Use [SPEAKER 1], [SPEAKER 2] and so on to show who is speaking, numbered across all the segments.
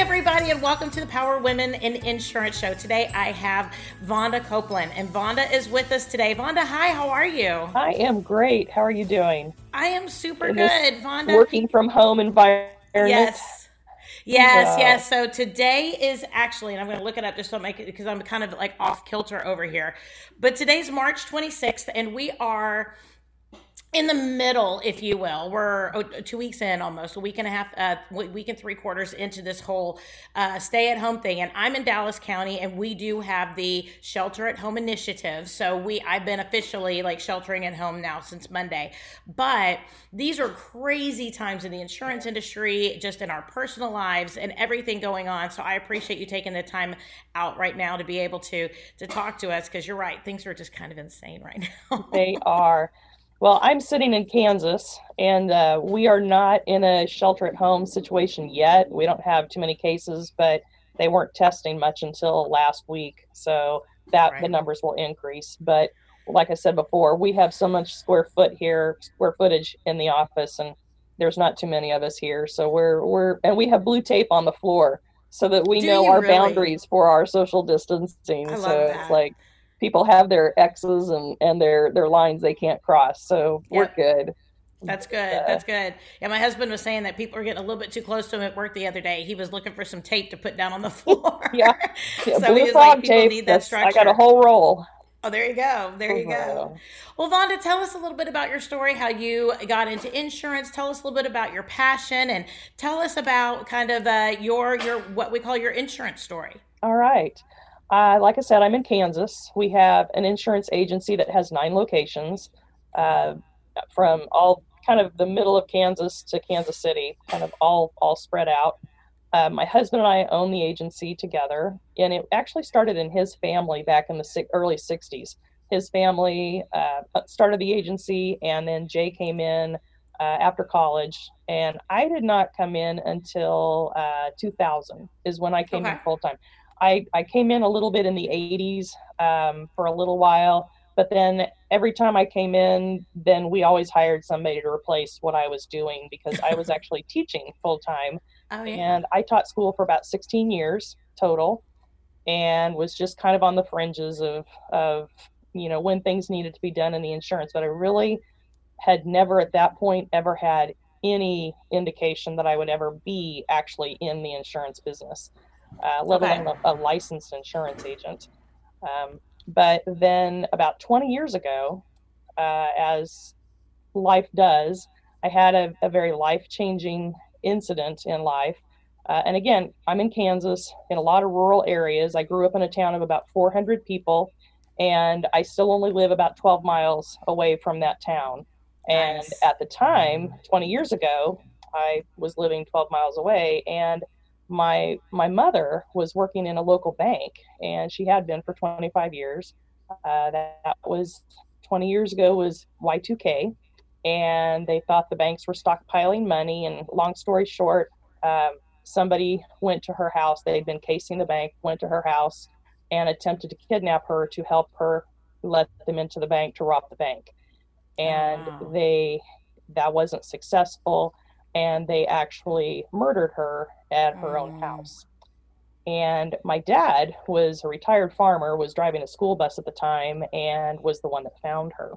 [SPEAKER 1] Hey, everybody, and welcome to the Power Women in Insurance Show. Today I have Vonda Copeland, and Vonda is with us today. Vonda, hi, how are you?
[SPEAKER 2] I am great. How are you doing?
[SPEAKER 1] I am super good, Vonda.
[SPEAKER 2] Working from home environment.
[SPEAKER 1] Yes. Yes, yes. So today is actually, and I'm going to look it up just so I make it because I'm kind of like off kilter over here. But today's March 26th, and we are in the middle, if you will. We're two weeks in almost, a week and a half, uh, week and three quarters into this whole uh, stay at home thing. And I'm in Dallas County, and we do have the shelter at home initiative. So we, I've been officially like sheltering at home now since Monday. But these are crazy times in the insurance industry, just in our personal lives, and everything going on. So I appreciate you taking the time out right now to be able to to talk to us because you're right, things are just kind of insane right now.
[SPEAKER 2] they are. Well, I'm sitting in Kansas, and uh, we are not in a shelter at home situation yet. We don't have too many cases, but they weren't testing much until last week, so that right. the numbers will increase. But like I said before, we have so much square foot here, square footage in the office, and there's not too many of us here. So we're we're and we have blue tape on the floor so that we
[SPEAKER 1] Do
[SPEAKER 2] know our
[SPEAKER 1] really?
[SPEAKER 2] boundaries for our social distancing. So
[SPEAKER 1] that.
[SPEAKER 2] it's like people have their X's and and their their lines they can't cross. So
[SPEAKER 1] Yep.
[SPEAKER 2] we're good.
[SPEAKER 1] That's good. That's good. Yeah, my husband was saying that people are getting a little bit too close to him at work the other day. He was looking for some tape to put down on the floor.
[SPEAKER 2] Yeah. Yeah,
[SPEAKER 1] so
[SPEAKER 2] blue
[SPEAKER 1] he was like, people
[SPEAKER 2] tape.
[SPEAKER 1] need that
[SPEAKER 2] that's-
[SPEAKER 1] structure.
[SPEAKER 2] I got a whole roll.
[SPEAKER 1] Oh, there you go. There you go.
[SPEAKER 2] Uh-huh.
[SPEAKER 1] Well, Vonda, tell us a little bit about your story, how you got into insurance. Tell us a little bit about your passion, and tell us about kind of uh, your your what we call your insurance story.
[SPEAKER 2] All right. Uh, like I said, I'm in Kansas. We have an insurance agency that has nine locations, uh, from all kind of the middle of Kansas to Kansas City, kind of all all spread out. Uh, my husband and I own the agency together, and it actually started in his family back in the early '60s. His family uh, started the agency, and then Jay came in uh, after college, and I did not come in until uh, 2000 is when I came in full time. I, I came in a little bit in the 80s um, for a little while, but then every time I came in, then we always hired somebody to replace what I was doing because I was actually teaching full time.
[SPEAKER 1] Oh yeah.
[SPEAKER 2] And I taught school for about 16 years total and was just kind of on the fringes of, of, you know, when things needed to be done in the insurance. But I really had never at that point ever had any indication that I would ever be actually in the insurance business, uh, let
[SPEAKER 1] Okay.
[SPEAKER 2] alone a, a licensed insurance agent. Um, but then about 20 years ago, uh, as life does, I had a, a very life changing incident in life. Uh, and again, I'm in Kansas in a lot of rural areas. I grew up in a town of about 400 people, and I still only live about 12 miles away from that town. And
[SPEAKER 1] Nice.
[SPEAKER 2] at the time, 20 years ago, I was living 12 miles away, and my my mother was working in a local bank, and she had been for 25 years. Uh, that, that was 20 years ago was Y2K, and they thought the banks were stockpiling money. And long story short, um, somebody went to her house. They'd been casing the bank, went to her house, and attempted to kidnap her to help her let them into the bank to rob the bank. And
[SPEAKER 1] wow.
[SPEAKER 2] they that wasn't successful, and they actually murdered her at her own
[SPEAKER 1] Mm.
[SPEAKER 2] house. And my dad was a retired farmer, was driving a school bus at the time, and was the one that found her.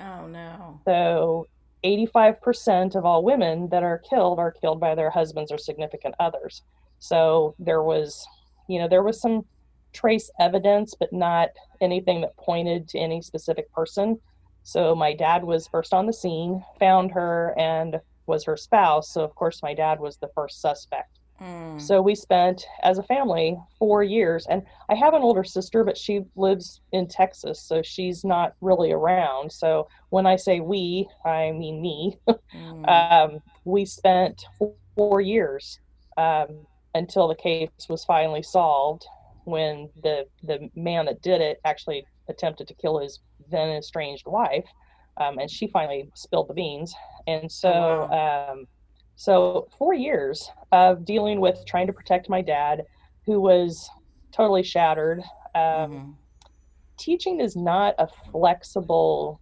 [SPEAKER 1] Oh no.
[SPEAKER 2] So 85% of all women that are killed are killed by their husbands or significant others. So there was, you know, there was some trace evidence, but not anything that pointed to any specific person. So my dad was first on the scene, found her, and was her spouse. So, of course, my dad was the first suspect.
[SPEAKER 1] Mm.
[SPEAKER 2] So we spent as a family four years, and I have an older sister, but she lives in Texas, so she's not really around. So when I say we, I mean me.
[SPEAKER 1] Mm.
[SPEAKER 2] um, we spent four years um, until the case was finally solved. When the the man that did it actually attempted to kill his then estranged wife, um, and she finally spilled the beans. And so, oh, wow. um, so four years of dealing with trying to protect my dad, who was totally shattered. Um, mm-hmm. Teaching is not a flexible,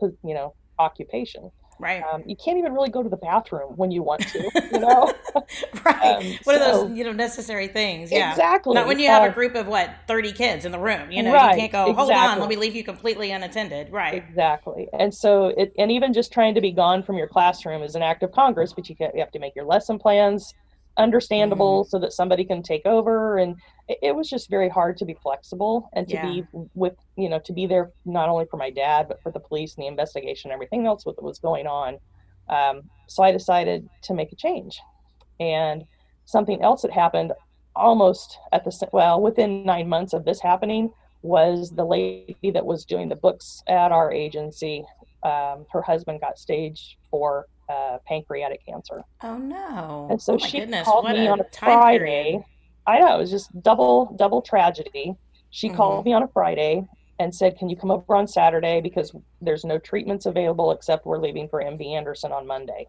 [SPEAKER 2] you know, occupation.
[SPEAKER 1] Right.
[SPEAKER 2] Um, you can't even really go to the bathroom when you want to, you know?
[SPEAKER 1] right. Um, One so, of those, you know, necessary things. Yeah.
[SPEAKER 2] Exactly.
[SPEAKER 1] Not when you have uh, a group of what, 30 kids in the room. You know, right, you can't go, hold exactly. on, let me leave you completely unattended. Right.
[SPEAKER 2] Exactly. And so, it, and even just trying to be gone from your classroom is an act of Congress, but you, can, you have to make your lesson plans understandable mm-hmm. so that somebody can take over and it, it, was just very hard to be flexible and to yeah. be with you know to be there not only for my dad but for the police and the investigation and everything else that was going on um, so i decided to make a change and something else that happened almost at the well within nine months of this happening was the lady that was doing the books at our agency um, her husband got stage four uh, pancreatic cancer.
[SPEAKER 1] Oh no!
[SPEAKER 2] And so
[SPEAKER 1] oh,
[SPEAKER 2] she
[SPEAKER 1] goodness.
[SPEAKER 2] called
[SPEAKER 1] what
[SPEAKER 2] me
[SPEAKER 1] a
[SPEAKER 2] on a Friday. Period. I know it was just double double tragedy. She mm-hmm. called me on a Friday and said, "Can you come over on Saturday because there's no treatments available except we're leaving for MD Anderson on Monday."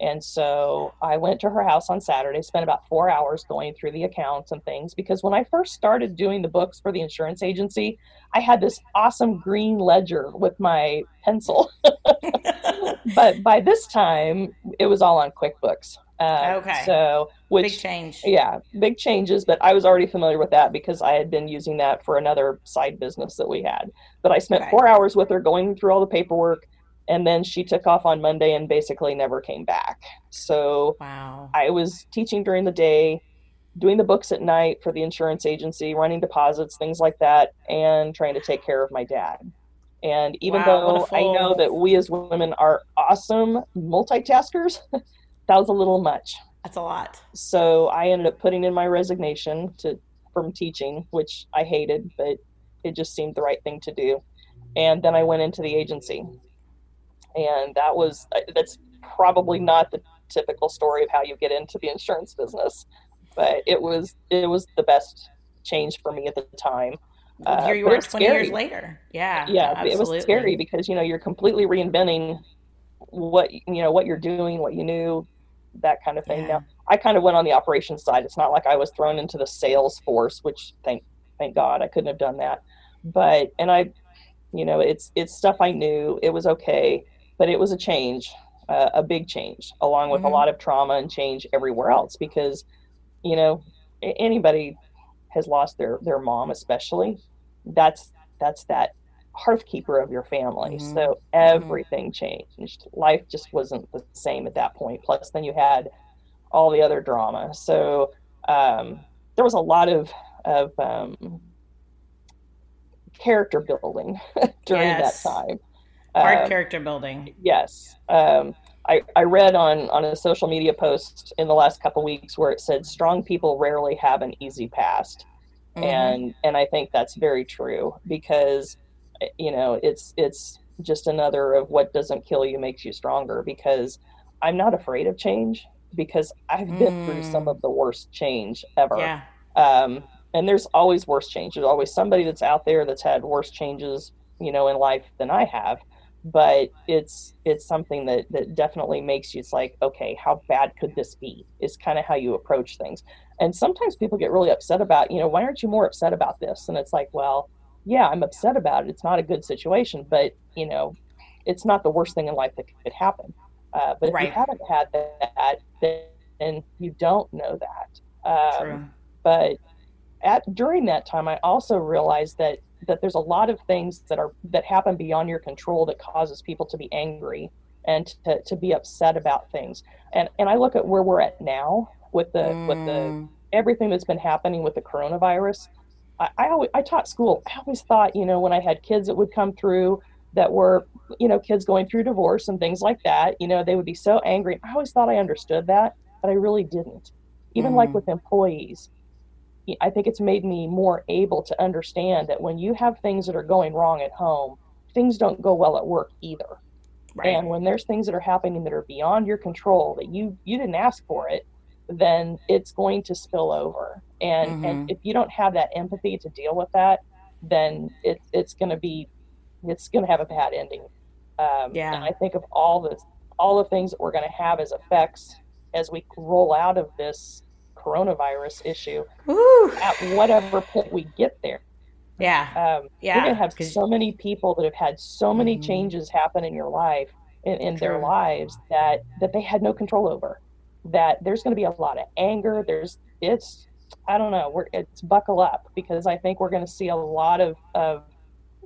[SPEAKER 2] And so I went to her house on Saturday, spent about four hours going through the accounts and things. Because when I first started doing the books for the insurance agency, I had this awesome green ledger with my pencil. but by this time, it was all on QuickBooks.
[SPEAKER 1] Uh, okay.
[SPEAKER 2] So, which
[SPEAKER 1] big change.
[SPEAKER 2] Yeah, big changes. But I was already familiar with that because I had been using that for another side business that we had. But I spent okay. four hours with her going through all the paperwork, and then she took off on Monday and basically never came back. So,
[SPEAKER 1] wow.
[SPEAKER 2] I was teaching during the day, doing the books at night for the insurance agency, running deposits, things like that, and trying to take care of my dad. And even wow, though I know that we as women are awesome multitaskers, that was a little much.
[SPEAKER 1] That's a lot.
[SPEAKER 2] So I ended up putting in my resignation to from teaching, which I hated, but it just seemed the right thing to do. And then I went into the agency. And that was that's probably not the typical story of how you get into the insurance business, but it was it was the best change for me at the time
[SPEAKER 1] uh, Here you are 20 scary. years later. Yeah.
[SPEAKER 2] Yeah. Absolutely. It was scary because, you know, you're completely reinventing what, you know, what you're doing, what you knew, that kind of thing. Yeah. Now, I kind of went on the operations side. It's not like I was thrown into the sales force, which thank, thank God I couldn't have done that. But, and I, you know, it's, it's stuff I knew. It was okay, but it was a change, uh, a big change, along with mm-hmm. a lot of trauma and change everywhere else because, you know, anybody has lost their their mom especially that's that's that hearthkeeper of your family mm-hmm. so mm-hmm. everything mm-hmm. changed life just wasn't the same at that point plus then you had all the other drama so um, there was a lot of of um, character building during yes. that time
[SPEAKER 1] hard um, character building
[SPEAKER 2] yes um, I, I read on on a social media post in the last couple weeks where it said strong people rarely have an easy past mm-hmm. and and i think that's very true because you know it's it's just another of what doesn't kill you makes you stronger because i'm not afraid of change because i've been mm. through some of the worst change ever
[SPEAKER 1] yeah.
[SPEAKER 2] um, and there's always worse change there's always somebody that's out there that's had worse changes you know in life than i have but it's it's something that that definitely makes you it's like okay how bad could this be is kind of how you approach things. And sometimes people get really upset about you know why aren't you more upset about this? And it's like well yeah i'm upset about it it's not a good situation but you know it's not the worst thing in life that could happen. Uh, but if right. you haven't had that then you don't know that. Um, but at during that time i also realized that that there's a lot of things that are that happen beyond your control that causes people to be angry and to, to be upset about things and and i look at where we're at now with the mm. with the mm. everything that's been happening with the coronavirus I, I always i taught school i always thought you know when i had kids that would come through that were you know kids going through divorce and things like that you know they would be so angry i always thought i understood that but i really didn't even mm. like with employees I think it's made me more able to understand that when you have things that are going wrong at home, things don't go well at work either. Right. And when there's things that are happening that are beyond your control that you you didn't ask for it, then it's going to spill over. And mm-hmm. and if you don't have that empathy to deal with that, then it, it's going to be it's going to have a bad ending Um, yeah. And I think of all the all the things that we're going to have as effects as we roll out of this coronavirus issue at whatever point we get there.
[SPEAKER 1] Yeah.
[SPEAKER 2] Um, yeah. You're going to have so many people that have had so many mm-hmm. changes happen in your life, in, in their lives that, that they had no control over. That there's going to be a lot of anger. There's, it's, I don't know, we're, it's buckle up because I think we're going to see a lot of, of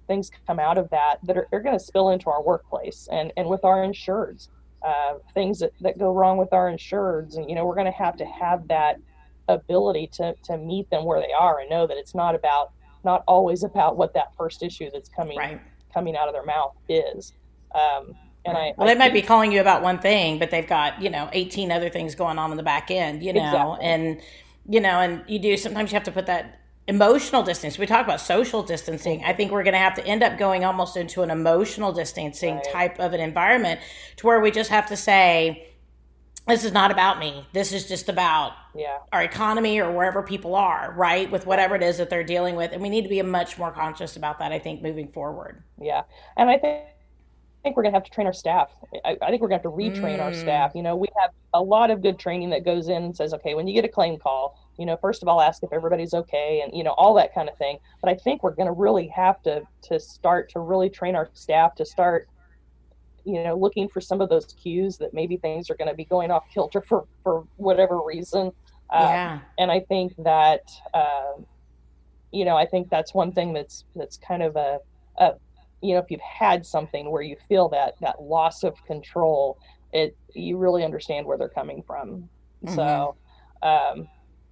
[SPEAKER 2] things come out of that that are, are going to spill into our workplace and, and with our insureds. Uh, things that, that go wrong with our insureds. And, you know, we're going to have to have that ability to, to meet them where they are and know that it's not about, not always about what that first issue that's coming, right. coming out of their mouth is. Um, and I,
[SPEAKER 1] well,
[SPEAKER 2] I
[SPEAKER 1] they might be calling you about one thing, but they've got, you know, 18 other things going on in the back end, you know, exactly. and, you know, and you do, sometimes you have to put that emotional distance. We talk about social distancing. I think we're going to have to end up going almost into an emotional distancing right. type of an environment to where we just have to say, this is not about me. This is just about
[SPEAKER 2] yeah.
[SPEAKER 1] our economy or wherever people are, right? With whatever it is that they're dealing with. And we need to be much more conscious about that, I think, moving forward.
[SPEAKER 2] Yeah. And I think I think we're going to have to train our staff. I, I think we're going to have to retrain mm. our staff. You know, we have a lot of good training that goes in and says, okay, when you get a claim call, you know first of all ask if everybody's okay and you know all that kind of thing but i think we're going to really have to to start to really train our staff to start you know looking for some of those cues that maybe things are going to be going off kilter for for whatever reason
[SPEAKER 1] um, yeah.
[SPEAKER 2] Um, and i think that uh, you know i think that's one thing that's that's kind of a, a you know if you've had something where you feel that that loss of control it you really understand where they're coming from mm-hmm. so um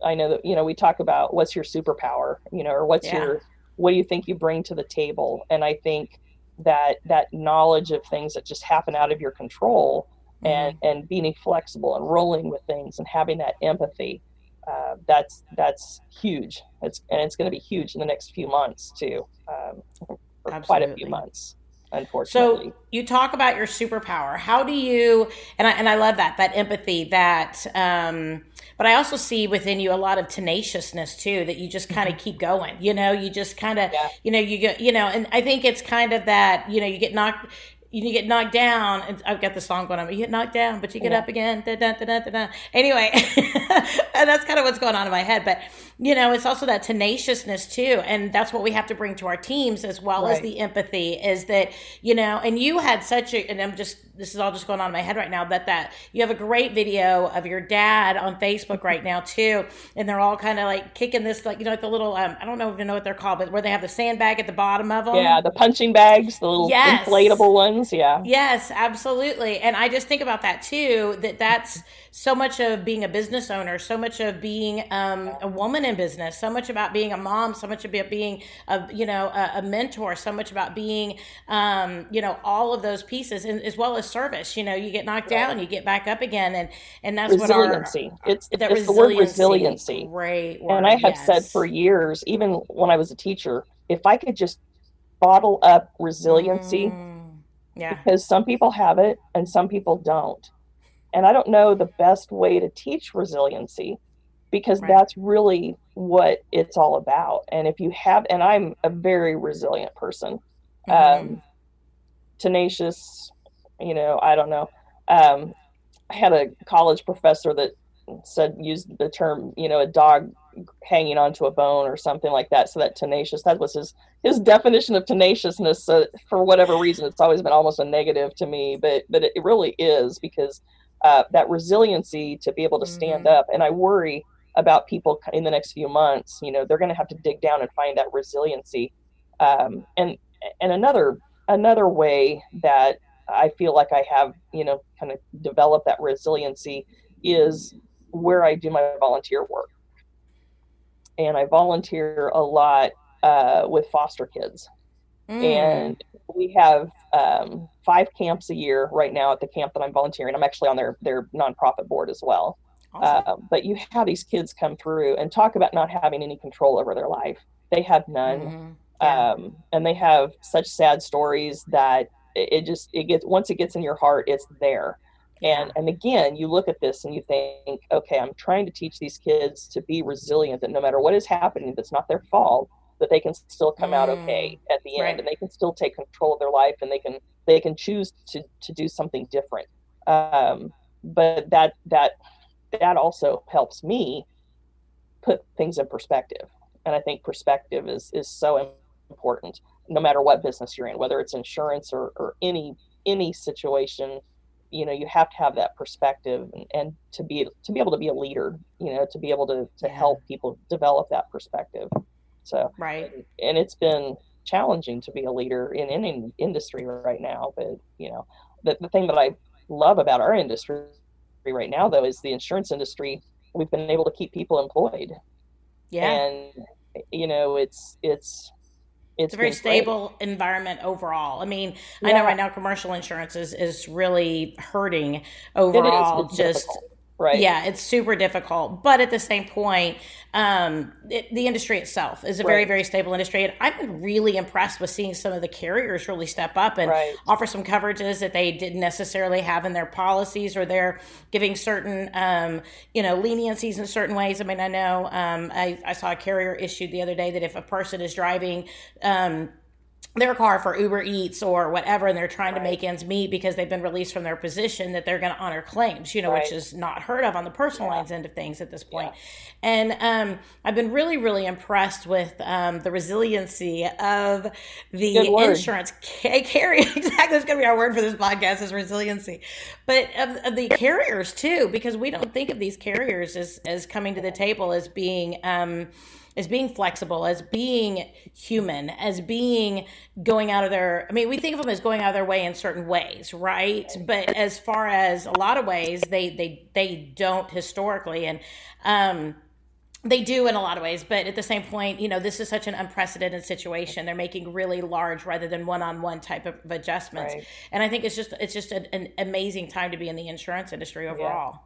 [SPEAKER 2] I know that you know we talk about what's your superpower, you know, or what's yeah. your what do you think you bring to the table? And I think that that knowledge of things that just happen out of your control mm-hmm. and and being flexible and rolling with things and having that empathy uh, that's that's huge it's and it's going to be huge in the next few months too um, for quite a few months unfortunately.
[SPEAKER 1] So you talk about your superpower. How do you and I and I love that that empathy that um but I also see within you a lot of tenaciousness too, that you just kind of mm-hmm. keep going. You know, you just kind of, yeah. you know, you get, you know, and I think it's kind of that, you know, you get knocked, you get knocked down, and I've got the song going on. But you get knocked down, but you get yeah. up again. Da, da, da, anyway, and that's kind of what's going on in my head. But you know, it's also that tenaciousness too, and that's what we have to bring to our teams as well right. as the empathy. Is that you know, and you had such a, and I'm just this is all just going on in my head right now. That that you have a great video of your dad on Facebook right now too, and they're all kind of like kicking this like you know like the little um, I don't know even know what they're called, but where they have the sandbag at the bottom of them.
[SPEAKER 2] Yeah, the punching bags, the little yes. inflatable ones. Yeah.
[SPEAKER 1] Yes, absolutely, and I just think about that too. That that's so much of being a business owner, so much of being um, a woman in business, so much about being a mom, so much about being a you know a, a mentor, so much about being um, you know all of those pieces, and as well as service. You know, you get knocked right. down, you get back up again, and and that's
[SPEAKER 2] resiliency.
[SPEAKER 1] what
[SPEAKER 2] our it's, it's the word resiliency.
[SPEAKER 1] Great
[SPEAKER 2] word, and I have yes. said for years, even when I was a teacher, if I could just bottle up resiliency. Mm,
[SPEAKER 1] yeah.
[SPEAKER 2] Because some people have it and some people don't and I don't know the best way to teach resiliency because right. that's really what it's all about. And if you have, and I'm a very resilient person, mm-hmm. um, tenacious, you know, I don't know. Um, I had a college professor that said, used the term, you know, a dog hanging onto a bone or something like that. So that tenacious, that was his, his definition of tenaciousness. So for whatever reason, it's always been almost a negative to me, but, but it really is because uh, that resiliency to be able to stand mm-hmm. up. And I worry about people in the next few months. You know, they're going to have to dig down and find that resiliency. Um, and and another another way that I feel like I have, you know, kind of developed that resiliency is where I do my volunteer work. And I volunteer a lot uh, with foster kids. Mm. And we have um, five camps a year right now at the camp that I'm volunteering. I'm actually on their their nonprofit board as well. Awesome. Uh, but you have these kids come through and talk about not having any control over their life. They have none, mm-hmm. yeah. um, and they have such sad stories that it, it, just it gets once it gets in your heart, it's there. And and again, you look at this and you think, okay, I'm trying to teach these kids to be resilient. That no matter what is happening, that's not their fault that they can still come mm, out okay at the end right. and they can still take control of their life and they can they can choose to to do something different um, but that that that also helps me put things in perspective. And i think perspective is is so important no matter what business you're in whether it's insurance or, or any any situation you know you have to have that perspective and, and to be to be able to be a leader you know to be able to to yeah. help people develop that perspective. So
[SPEAKER 1] right.
[SPEAKER 2] and it's been challenging to be a leader in any industry right now but you know the, the thing that i love about our industry right now though is the insurance industry we've been able to keep people employed
[SPEAKER 1] yeah
[SPEAKER 2] and you know it's it's
[SPEAKER 1] it's, a very stable great. environment overall. I mean, yeah. I know right now commercial insurance is, is really hurting overall. just difficult. Right. Yeah, it's super difficult. But at the same point, um, it, the industry itself is a right. very, very stable industry. And I've been really impressed with seeing some of the carriers really step up and right. offer some coverages that they didn't necessarily have in their policies or they're giving certain, um, you know, leniencies in certain ways. I mean, I know um, I, I, saw a carrier issued the other day that if a person is driving, um, their car for Uber Eats or whatever, and they're trying right. to make ends meet because they've been released from their position, that they're going to honor claims, you know, right. which is not heard of on the personal yeah. lines end of things at this point. Yeah. And um, I've been really, really impressed with um, the resiliency of the insurance carrier. exactly, that's going to be our word for this podcast is resiliency, but of, of, the carriers too, because we don't think of these carriers as as coming to the table as being. Um, as being flexible, as being human, as being going out of their I mean, we think of them as going out of their way in certain ways, right? But as far as a lot of ways, they they they don't historically and um they do in a lot of ways, but at the same point, you know, this is such an unprecedented situation. They're making really large rather than one-on-one type of adjustments, right. and I think it's just it's just an, an, amazing time to be in the insurance industry overall. Yeah.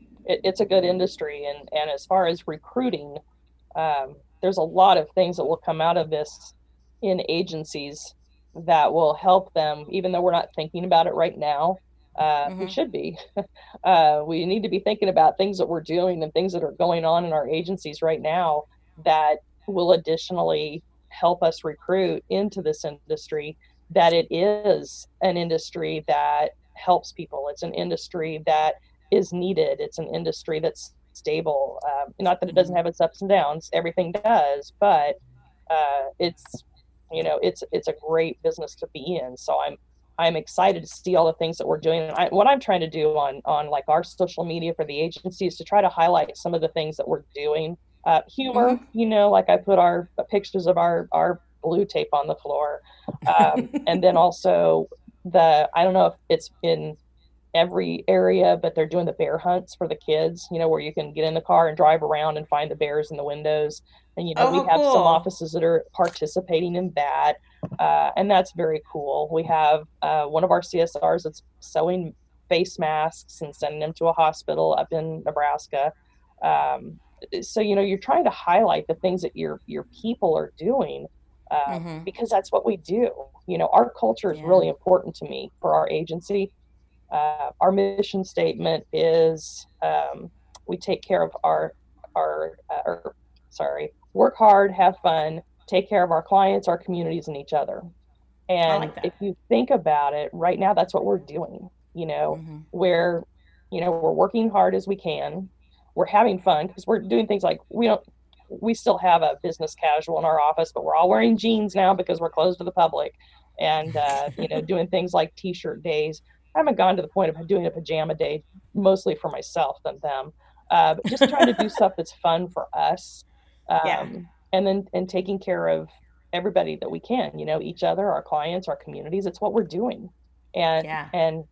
[SPEAKER 2] it, it's a good industry. And, and as far as recruiting, um, there's a lot of things that will come out of this in agencies that will help them, even though we're not thinking about it right now. Uh, mm-hmm. We should be. uh, we need to be thinking about things that we're doing and things that are going on in our agencies right now that will additionally help us recruit into this industry. That it is an industry that helps people. It's an industry that is needed. It's an industry that's stable. Um, not that it doesn't have its ups and downs; everything does, but uh, it's you know it's it's a great business to be in. So I'm I'm excited to see all the things that we're doing. And I, what I'm trying to do on on like our social media for the agency is to try to highlight some of the things that we're doing. Uh, humor, mm-hmm. you know, like I put our uh, pictures of our our blue tape on the floor, um, and then also the I don't know if it's in every area, but they're doing the bear hunts for the kids, you know, where you can get in the car and drive around and find the bears in the windows. And, you know, oh, we have cool. some offices that are participating in that. Uh, and that's very cool. We have uh, one of our CSRs that's sewing face masks and sending them to a hospital up in Nebraska. Um, so, you know, you're trying to highlight the things that your, your people are doing. Uh, mm-hmm. Because that's what we do. You know, our culture is yeah. really important to me for our agency uh, our mission statement is um, we take care of our our uh, or, sorry work hard have fun take care of our clients our communities and each other. And like if you think about it right now that's what we're doing you know mm-hmm. where you know we're working hard as we can. We're having fun because we're doing things like we don't we still have a business casual in our office but we're all wearing jeans now because we're closed to the public and uh, you know doing things like t-shirt days I haven't gone to the point of doing a pajama day, mostly for myself than them. Uh, but just trying to do stuff that's fun for us. Um, yeah. And then and taking care of everybody that we can, you know, each other, our clients, our communities. It's what we're doing. And
[SPEAKER 1] Yeah.
[SPEAKER 2] and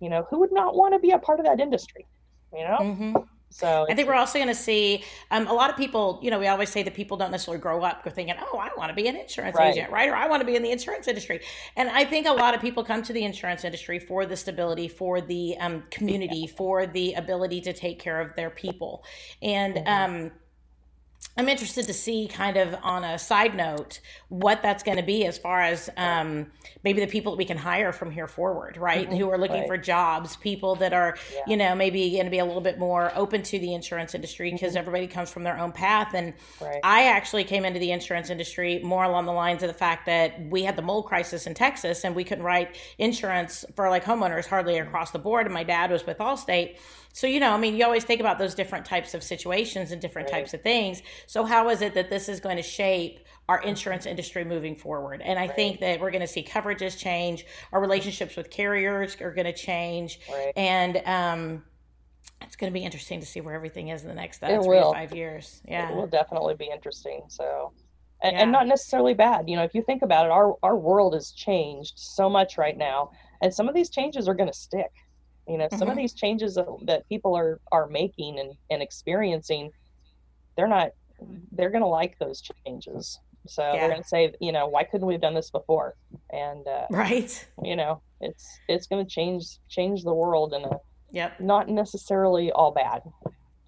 [SPEAKER 2] you know, who would not want to be a part of that industry? You know?
[SPEAKER 1] hmm
[SPEAKER 2] So
[SPEAKER 1] I think we're also going to see um, a lot of people. You know, we always say that people don't necessarily grow up thinking, "Oh, I want to be an insurance
[SPEAKER 2] Right.
[SPEAKER 1] agent, right?" Or "I want to be in the insurance industry." And I think a lot of people come to the insurance industry for the stability, for the um, community, for the ability to take care of their people. And
[SPEAKER 2] Mhm.
[SPEAKER 1] um, I'm interested to see, kind of on a side note, what that's going to be as far as um, maybe the people that we can hire from here forward, right?
[SPEAKER 2] Mhm.
[SPEAKER 1] Who are looking
[SPEAKER 2] Right.
[SPEAKER 1] for jobs, people that are,
[SPEAKER 2] Yeah.
[SPEAKER 1] you know, maybe going to be a little bit more open to the insurance industry because everybody comes from their own path. And
[SPEAKER 2] right.
[SPEAKER 1] I actually came into the insurance industry more along the lines of the fact that we had the mold crisis in Texas and we couldn't write insurance for like homeowners hardly across the board. And my dad was with Allstate. So, you know, I mean, you always think about those different types of situations and different
[SPEAKER 2] Right.
[SPEAKER 1] types of things. So, how is it that this is going to shape our insurance industry moving forward? And I think that we're going to see coverages change, our relationships with carriers are going to change.
[SPEAKER 2] right.
[SPEAKER 1] And, um, it's going to be interesting to see where everything is in the next uh, three
[SPEAKER 2] will.
[SPEAKER 1] to five years. Yeah.
[SPEAKER 2] It will definitely be interesting. So, and,
[SPEAKER 1] Yeah.
[SPEAKER 2] and not necessarily bad. You know, if you think about it, our our world has changed so much right now, and some of these changes are going to stick. You know, some of
[SPEAKER 1] Mhm.
[SPEAKER 2] these changes that, that people are are making and and experiencing, they're not. They're going to like those changes. So
[SPEAKER 1] Yeah.
[SPEAKER 2] they're going to say, you know, why couldn't we have done this before? And uh,
[SPEAKER 1] Right.
[SPEAKER 2] you know, it's it's going to change change the world in a
[SPEAKER 1] Yep.
[SPEAKER 2] not necessarily all bad.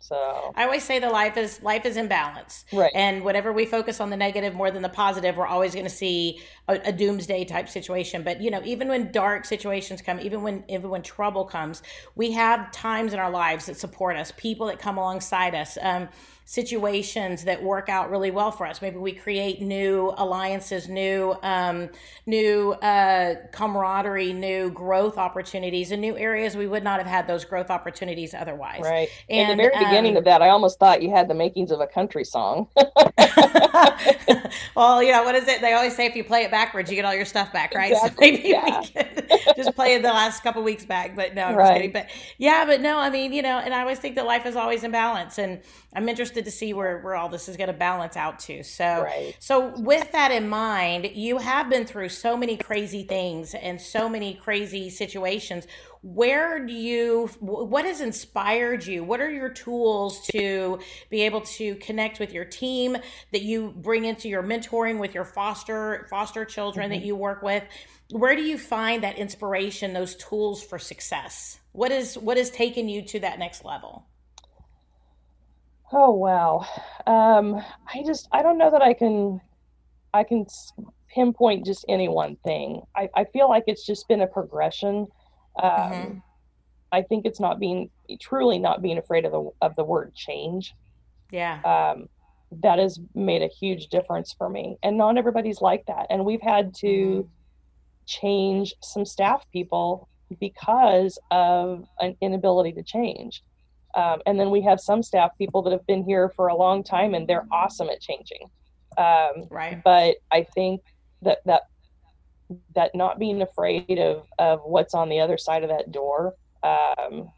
[SPEAKER 2] So
[SPEAKER 1] I always say the life is life is in balance.
[SPEAKER 2] right,
[SPEAKER 1] And whatever we focus on the negative more than the positive, we're always going to see a, a doomsday type situation. But you know, even when dark situations come, even when even when trouble comes, we have times in our lives that support us, people that come alongside us, um, situations that work out really well for us. Maybe we create new alliances, new um, new uh, camaraderie, new growth opportunities, in new areas we would not have had those growth opportunities otherwise.
[SPEAKER 2] right.
[SPEAKER 1] And
[SPEAKER 2] In the very beginning
[SPEAKER 1] um,
[SPEAKER 2] of that, I almost thought you had the makings of a country song.
[SPEAKER 1] well, you know, what is it? They always say if you play it backwards, you get all your stuff back, right?
[SPEAKER 2] Exactly,
[SPEAKER 1] So maybe
[SPEAKER 2] yeah.
[SPEAKER 1] we could just play it the last couple weeks back. But no, I'm just kidding. But yeah, but no, I mean, you know, and I always think that life is always in balance. And I'm interested to see where, where all this is going to balance out to. So,
[SPEAKER 2] Right.
[SPEAKER 1] so with that in mind, you have been through so many crazy things and so many crazy situations. Where do you, what has inspired you? What are your tools to be able to connect with your team that you bring into your mentoring with your foster foster children that mm-hmm. you work with? Where do you find that inspiration, those tools for success? What is what has taken you to that next level?
[SPEAKER 2] Oh wow. Um, I just I don't know that I can I can pinpoint just any one thing. I, I feel like it's just been a progression. Um,
[SPEAKER 1] Mhm.
[SPEAKER 2] I think it's not being truly not being afraid of the of the word change.
[SPEAKER 1] Yeah.
[SPEAKER 2] Um, that has made a huge difference for me, and not everybody's like that. And we've had to
[SPEAKER 1] Mhm.
[SPEAKER 2] change some staff people because of an inability to change. Um, and then we have some staff people that have been here for a long time and they're awesome at changing. Um,
[SPEAKER 1] Right.
[SPEAKER 2] but I think that that that not being afraid of of what's on the other side of that door um,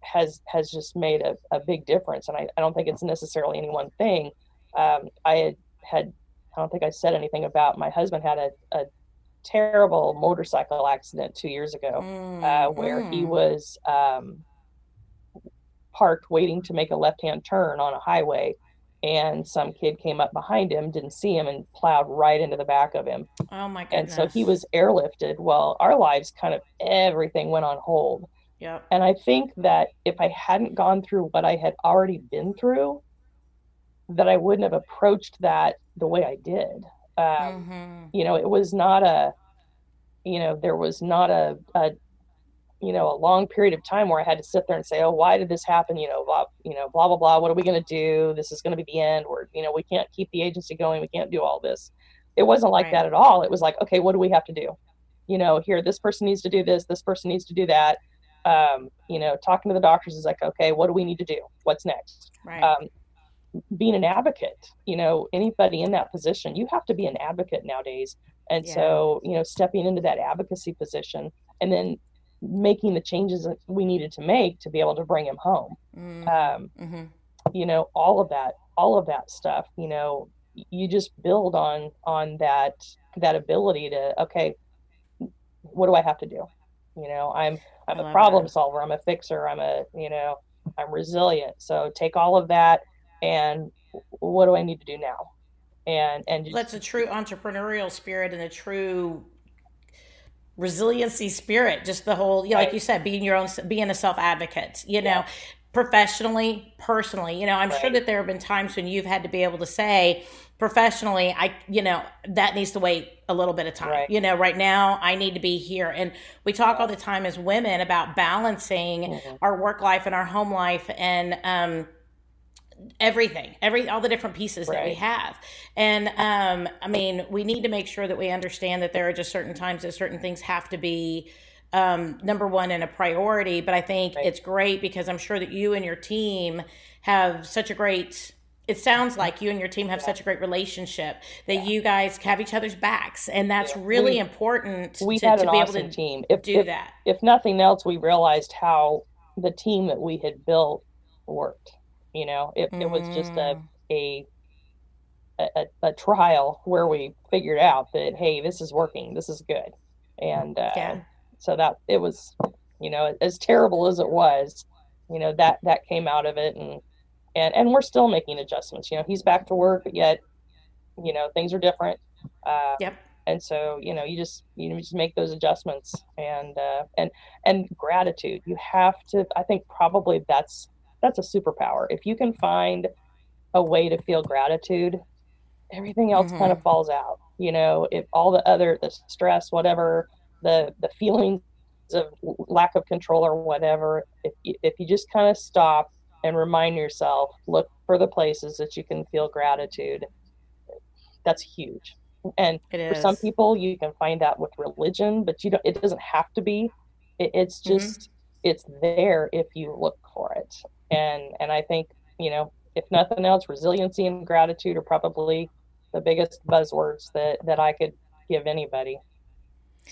[SPEAKER 2] has has just made a, a big difference. And I, I don't think it's necessarily any one thing. Um, I had had I don't think I said anything about my husband had a, a terrible motorcycle accident two years ago
[SPEAKER 1] Mm,
[SPEAKER 2] uh, where he
[SPEAKER 1] mm.
[SPEAKER 2] was um, parked waiting to make a left hand turn on a highway. And some kid came up behind him, didn't see him, and plowed right into the back of him.
[SPEAKER 1] Oh my
[SPEAKER 2] And so he was airlifted. Well, our lives kind of everything went on hold.
[SPEAKER 1] Yep.
[SPEAKER 2] And I think that if I hadn't gone through what I had already been through, that I wouldn't have approached that the way I did. Um,
[SPEAKER 1] hmm
[SPEAKER 2] you know, it was not a, you know, there was not a, a, you know, a long period of time where I had to sit there and say, oh, why did this happen? You know, blah, you know, blah, blah, blah. What are we going to do? This is going to be the end. We're, you know, we can't keep the agency going. We can't do all this. It wasn't like
[SPEAKER 1] Right.
[SPEAKER 2] that at all. It was like, okay, what do we have to do? You know, here, this person needs to do this. This person needs to do that. Um, you know, talking to the doctors is like, okay, what do we need to do? What's next?
[SPEAKER 1] Right.
[SPEAKER 2] um, being an advocate you know anybody in that position you have to be an advocate nowadays and
[SPEAKER 1] Yeah.
[SPEAKER 2] so you know stepping into that advocacy position and then making the changes that we needed to make to be able to bring him home.
[SPEAKER 1] Mm.
[SPEAKER 2] Um,
[SPEAKER 1] hmm
[SPEAKER 2] you know all of that all of that stuff you know you just build on on that that ability to okay what do i have to do? You know i'm i'm a problem that. solver i'm a fixer i'm a you know i'm resilient. So take all of that and what do i need to do now? And and
[SPEAKER 1] just, that's a true entrepreneurial spirit and a true resiliency spirit just the whole you know, like you said being your own being a self advocate you know professionally personally you know i'm right. sure that there have been times when you've had to be able to say professionally i you know that needs to wait a little bit of time right. you know right now i need to be here and we talk all the time as women about balancing mm-hmm. our work life and our home life and um everything every all the different pieces right. that we have and um i mean we need to make sure that we understand that there are just certain times that certain things have to be um number one and a priority but i think right. it's great because i'm sure that you and your team have such a great it sounds like you and your team have yeah. such a great relationship that yeah. you guys have each other's backs and that's yeah. really we, important
[SPEAKER 2] we to, had to an be awesome able to team if,
[SPEAKER 1] do
[SPEAKER 2] if,
[SPEAKER 1] that
[SPEAKER 2] if nothing else we realized how the team that we had built worked you know, it, mm. it was just a, mm. a a, a, trial where we figured out that hey, this is working, this is good, and uh, yeah. so that it was, you know, as terrible as it was, you know that that came out of it, and and and we're still making adjustments. You know, he's back to work, but yet, you know, things are different.
[SPEAKER 1] Uh, yep.
[SPEAKER 2] And so, you know, you just you just make those adjustments, and uh, and and gratitude. You have to. I think probably that's that's a superpower. If you can find a way to feel gratitude, everything else mm-hmm. kind of falls out. You know, if all the other the stress, whatever, the the feelings of lack of control or whatever, if you, if you just kind of stop and remind yourself, look for the places that you can feel gratitude. That's huge. And for some people, you can find that with religion, but you don't. It doesn't have to be. It, it's mm-hmm. just mm-hmm. It's there if you look for it and and I think you know if nothing else, resiliency and gratitude are probably the biggest buzzwords that that I could give anybody.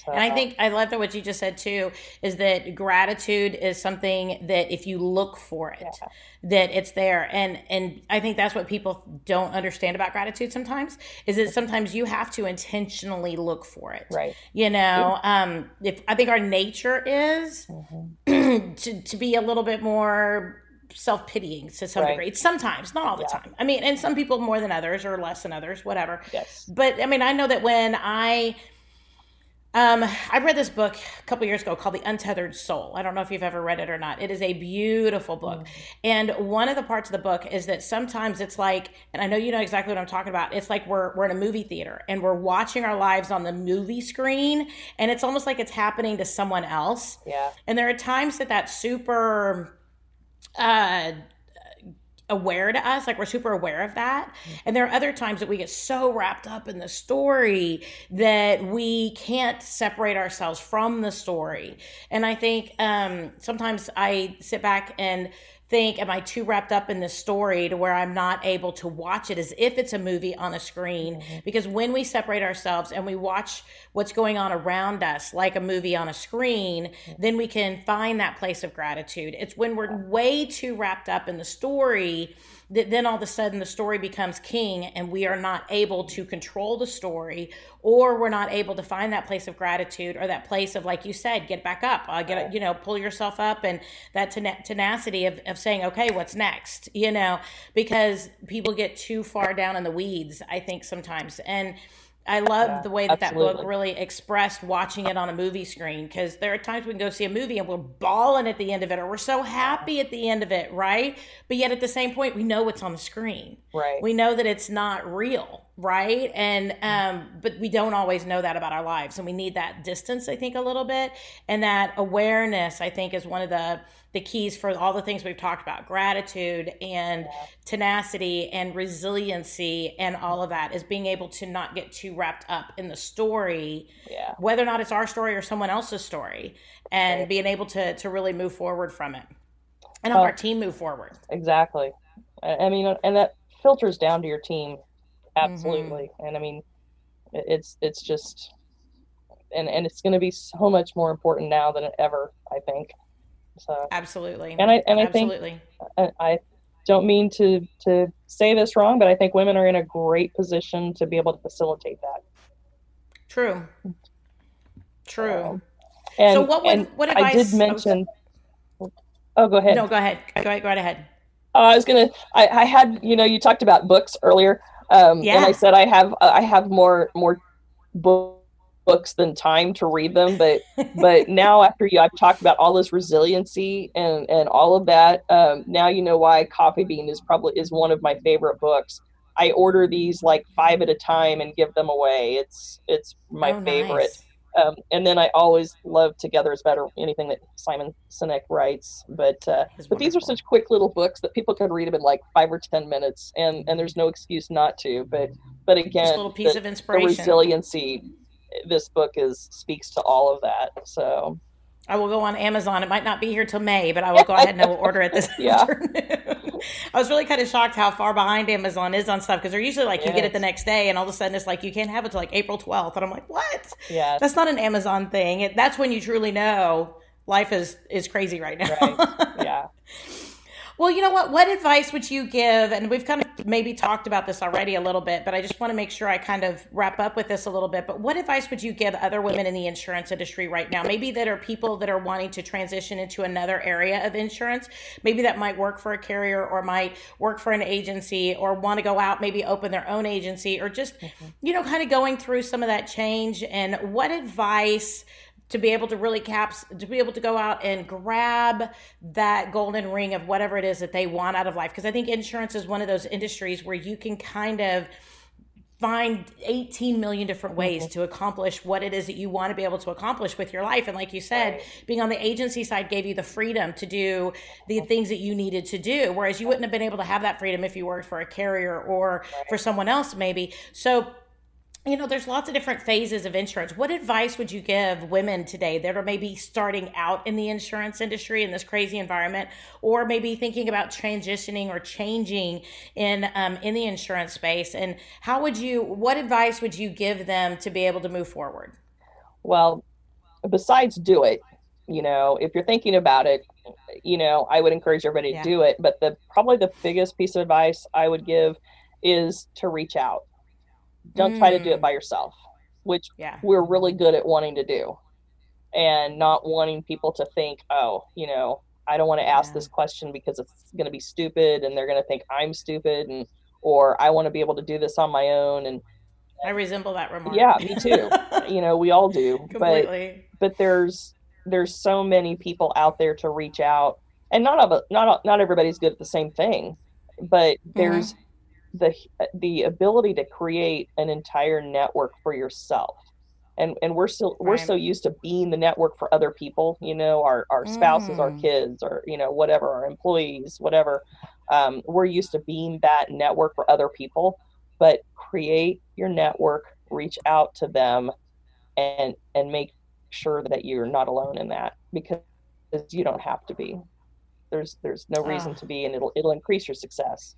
[SPEAKER 1] So, and I think I love that what you just said too is that gratitude is something that if you look for it, yeah. that it's there. And and I think that's what people don't understand about gratitude sometimes is that sometimes you have to intentionally look for it.
[SPEAKER 2] Right.
[SPEAKER 1] You know, um, if I think our nature is mm-hmm. to to be a little bit more self pitying to some right. degree. Sometimes, not all the yeah. time. I mean, and some people more than others or less than others, whatever.
[SPEAKER 2] Yes.
[SPEAKER 1] But I mean, I know that when I um, I read this book a couple years ago called The Untethered Soul. I don't know if you've ever read it or not. It is a beautiful book. Mm-hmm. And one of the parts of the book is that sometimes it's like, and I know you know exactly what I'm talking about. It's like we're we're in a movie theater and we're watching our lives on the movie screen, and it's almost like it's happening to someone else.
[SPEAKER 2] Yeah.
[SPEAKER 1] And there are times that that's super uh, aware to us like we're super aware of that. And there are other times that we get so wrapped up in the story that we can't separate ourselves from the story. And i think um, sometimes i sit back and think, am I too wrapped up in this story to where I'm not able to watch it as if it's a movie on a screen? Mm-hmm. Because when we separate ourselves and we watch what's going on around us like a movie on a screen, mm-hmm. then we can find that place of gratitude. It's when we're way too wrapped up in the story that then all of a sudden the story becomes king and we are not able to control the story or we're not able to find that place of gratitude or that place of like you said get back up. Uh, get you know pull yourself up and that tenacity of, of saying okay what's next? You know because people get too far down in the weeds i think sometimes. And I love yeah, the way that absolutely. that book really expressed watching it on a movie screen because there are times we can go see a movie and we're bawling at the end of it or we're so happy at the end of it, right? But yet at the same point, we know what's on the screen.
[SPEAKER 2] Right.
[SPEAKER 1] We know that it's not real, right? And um, but we don't always know that about our lives, and we need that distance, I think, a little bit, and that awareness. I think is one of the the keys for all the things we've talked about gratitude and yeah. tenacity and resiliency and all of that is being able to not get too wrapped up in the story
[SPEAKER 2] yeah.
[SPEAKER 1] whether or not it's our story or someone else's story and right. being able to to really move forward from it and help our team move forward
[SPEAKER 2] exactly i mean and that filters down to your team absolutely mm-hmm. and i mean it's it's just and and it's going to be so much more important now than ever i think
[SPEAKER 1] so absolutely,
[SPEAKER 2] and I and I absolutely. think I, I don't mean to to say this wrong, but I think women are in a great position to be able to facilitate that.
[SPEAKER 1] True. True.
[SPEAKER 2] and,
[SPEAKER 1] so what would, what advice?
[SPEAKER 2] I did mention. Oh, go ahead.
[SPEAKER 1] No, go ahead. Go ahead. Go right ahead.
[SPEAKER 2] Uh, I was gonna. I, I had you know you talked about books earlier, um,
[SPEAKER 1] Yeah.
[SPEAKER 2] and I said I have I have more more book, books than time to read them, but but now after you I've talked about all this resiliency and and all of that, um, now you know why Coffee Bean is probably is one of my favorite books. I order these like five at a time and give them away. It's it's my
[SPEAKER 1] Oh,
[SPEAKER 2] favorite.
[SPEAKER 1] nice.
[SPEAKER 2] Um, and then I always love Together is Better, anything that Simon Sinek writes. But uh, but these are such quick little books that people could read them in like five or ten minutes, and and there's no excuse not to. But but
[SPEAKER 1] Just
[SPEAKER 2] again,
[SPEAKER 1] a little piece
[SPEAKER 2] the,
[SPEAKER 1] of
[SPEAKER 2] the resiliency, this book is speaks to all of that. So
[SPEAKER 1] I will go on Amazon. It might not be here till May, but I will go ahead and I will order it this
[SPEAKER 2] Yeah.
[SPEAKER 1] afternoon. I was really kind of shocked how far behind Amazon is on stuff because they're usually like you get it the next day, and all of a sudden it's like you can't have it till like April 12th, and I'm like, what?
[SPEAKER 2] yeah,
[SPEAKER 1] That's not an Amazon thing. It, that's when you truly know life is is crazy right now.
[SPEAKER 2] right, yeah.
[SPEAKER 1] Well, you know what? What advice would you give? And we've kind of maybe talked about this already a little bit, but I just want to make sure I kind of wrap up with this a little bit. But what advice would you give other women in the insurance industry right now? Maybe that are people that are wanting to transition into another area of insurance. Maybe that might work for a carrier or might work for an agency or want to go out, maybe open their own agency or just, mm-hmm. you know, kind of going through some of that change. And what advice? To be able to really caps to be able to go out and grab that golden ring of whatever it is that they want out of life. Because i think insurance is one of those industries where you can kind of find 18 million different mm-hmm. ways to accomplish what it is that you want to be able to accomplish with your life. And like you said being on the agency side gave you the freedom to do the things that you needed to do whereas you wouldn't have been able to have that freedom if you worked for a carrier or for someone else maybe. So you know, there's lots of different phases of insurance. What advice would you give women today that are maybe starting out in the insurance industry in this crazy environment, or maybe thinking about transitioning or changing in um, in the insurance space? And how would you? What advice would you give them to be able to move forward?
[SPEAKER 2] Well, besides do it, you know, if you're thinking about it, you know, I would encourage everybody
[SPEAKER 1] Yeah.
[SPEAKER 2] to do it. But the probably the biggest piece of advice I would give is to reach out. Don't try to do
[SPEAKER 1] Mm.
[SPEAKER 2] it by yourself, which
[SPEAKER 1] Yeah,
[SPEAKER 2] we're really good at wanting to do, and not wanting people to think, oh, you know, I don't want to ask
[SPEAKER 1] Yeah.
[SPEAKER 2] this question because it's going to be stupid, and they're going to think I'm stupid, and or I want to be able to do this on my own, and
[SPEAKER 1] I resemble that remark.
[SPEAKER 2] yeah, me too. you know, we all do, but
[SPEAKER 1] completely.
[SPEAKER 2] but there's there's so many people out there to reach out and not of not not everybody's good at the same thing but there's the the ability to create an entire network for yourself. And and we're still we're so used to being the network for other people you know our our spouses our
[SPEAKER 1] Mm.
[SPEAKER 2] kids or you know whatever our employees whatever. Um, we're used to being that network for other people but create your network reach out to them and and make sure that you're not alone in that because you don't have to be. There's there's no reason
[SPEAKER 1] Ah.
[SPEAKER 2] to be and it'll it'll increase your success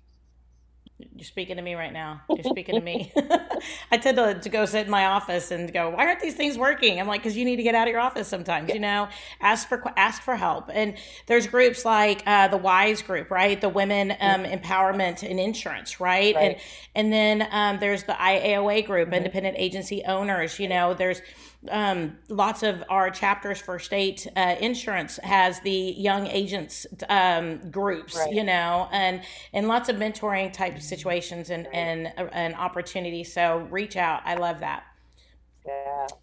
[SPEAKER 1] You're speaking to me right now. You're speaking to me. I tend to, to go sit in my office and go, "Why aren't these things working?" I'm like, "Because you need to get out of your office sometimes. You know, ask for ask for help." And there's groups like uh, the Wise Group, right? The Women um, Empowerment and Insurance, right?
[SPEAKER 2] Right.
[SPEAKER 1] And and then um, there's the IAOA group,
[SPEAKER 2] Mhm.
[SPEAKER 1] Independent Agency Owners. You know, there's um, lots of our chapters for state uh, insurance has the young agents um, groups,
[SPEAKER 2] Right.
[SPEAKER 1] you know, and and lots of mentoring type situations and and and opportunities. So reach out. I love that.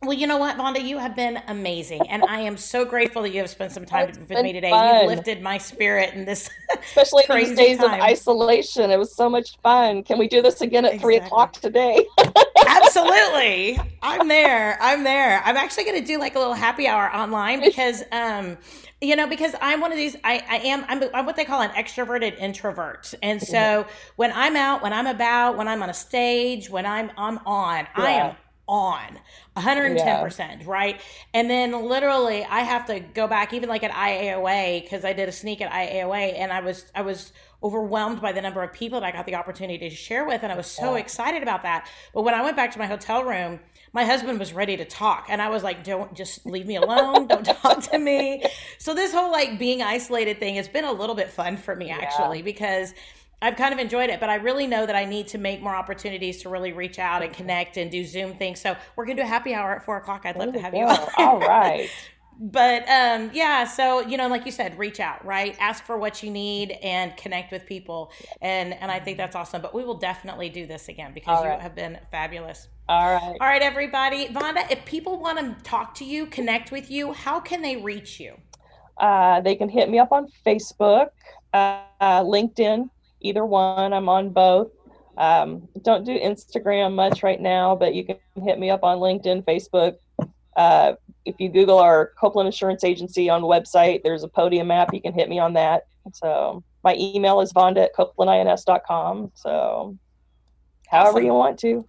[SPEAKER 2] Yeah
[SPEAKER 1] Well, you know what, Vonda, you have been amazing, and I am so grateful that you have spent some time
[SPEAKER 2] It's
[SPEAKER 1] with me today.
[SPEAKER 2] fun.
[SPEAKER 1] You've lifted my spirit in this.
[SPEAKER 2] especially in
[SPEAKER 1] Crazy
[SPEAKER 2] these days
[SPEAKER 1] time.
[SPEAKER 2] of isolation it was so much fun can we do this again at three o'clock today
[SPEAKER 1] Absolutely. I'm there. I'm there. I'm actually going to do like a little happy hour online because, um, you know, because I'm one of these, I, I am, I'm, I'm what they call an extroverted introvert. And so when I'm out, when I'm about, when I'm on a stage, when I'm, I'm on, I am
[SPEAKER 2] Yeah.
[SPEAKER 1] On 110%, right? And then literally I have to go back, even like at IAOA, because I did a sneak at IAOA and I was, I was, overwhelmed by the number of people that I got the opportunity to share with. And I was so
[SPEAKER 2] Yeah.
[SPEAKER 1] excited about that. But when I went back to my hotel room, my husband was ready to talk. And I was like, don't just leave me alone. Don't talk to me. So this whole like being isolated thing has been a little bit fun for me
[SPEAKER 2] Yeah.
[SPEAKER 1] actually, because I've kind of enjoyed it, but I really know that I need to make more opportunities to really reach out and connect and do Zoom things. So we're gonna do a happy hour at four o'clock. I'd love to have you.
[SPEAKER 2] All right.
[SPEAKER 1] but um, yeah, so you know, like you said, reach out, right? Ask for what you need and connect with people, and and I think that's awesome. But we will definitely do this again because you have been fabulous.
[SPEAKER 2] All right.
[SPEAKER 1] All right, everybody. Vonda, if people want to talk to you, connect with you, how can they reach you?
[SPEAKER 2] Uh, they can hit me up on Facebook, uh, LinkedIn either one. I'm on both. Um, don't do Instagram much right now, but you can hit me up on LinkedIn, Facebook. Uh, if you Google our Copeland Insurance Agency on the website, there's a podium map. You can hit me on that. So my email is vonda at copelandins.com. So however awesome. you want to.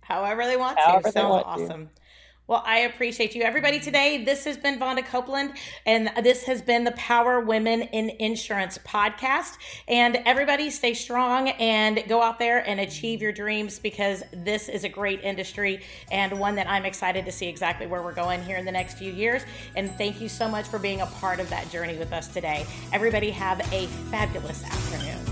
[SPEAKER 1] However they want however to. Sounds want awesome. To. Well, I appreciate you. Everybody, today, this has been Vonda Copeland, and this has been the Power Women in Insurance podcast. And everybody, stay strong and go out there and achieve your dreams because this is a great industry and one that I'm excited to see exactly where we're going here in the next few years. And thank you so much for being a part of that journey with us today. Everybody, have a fabulous afternoon.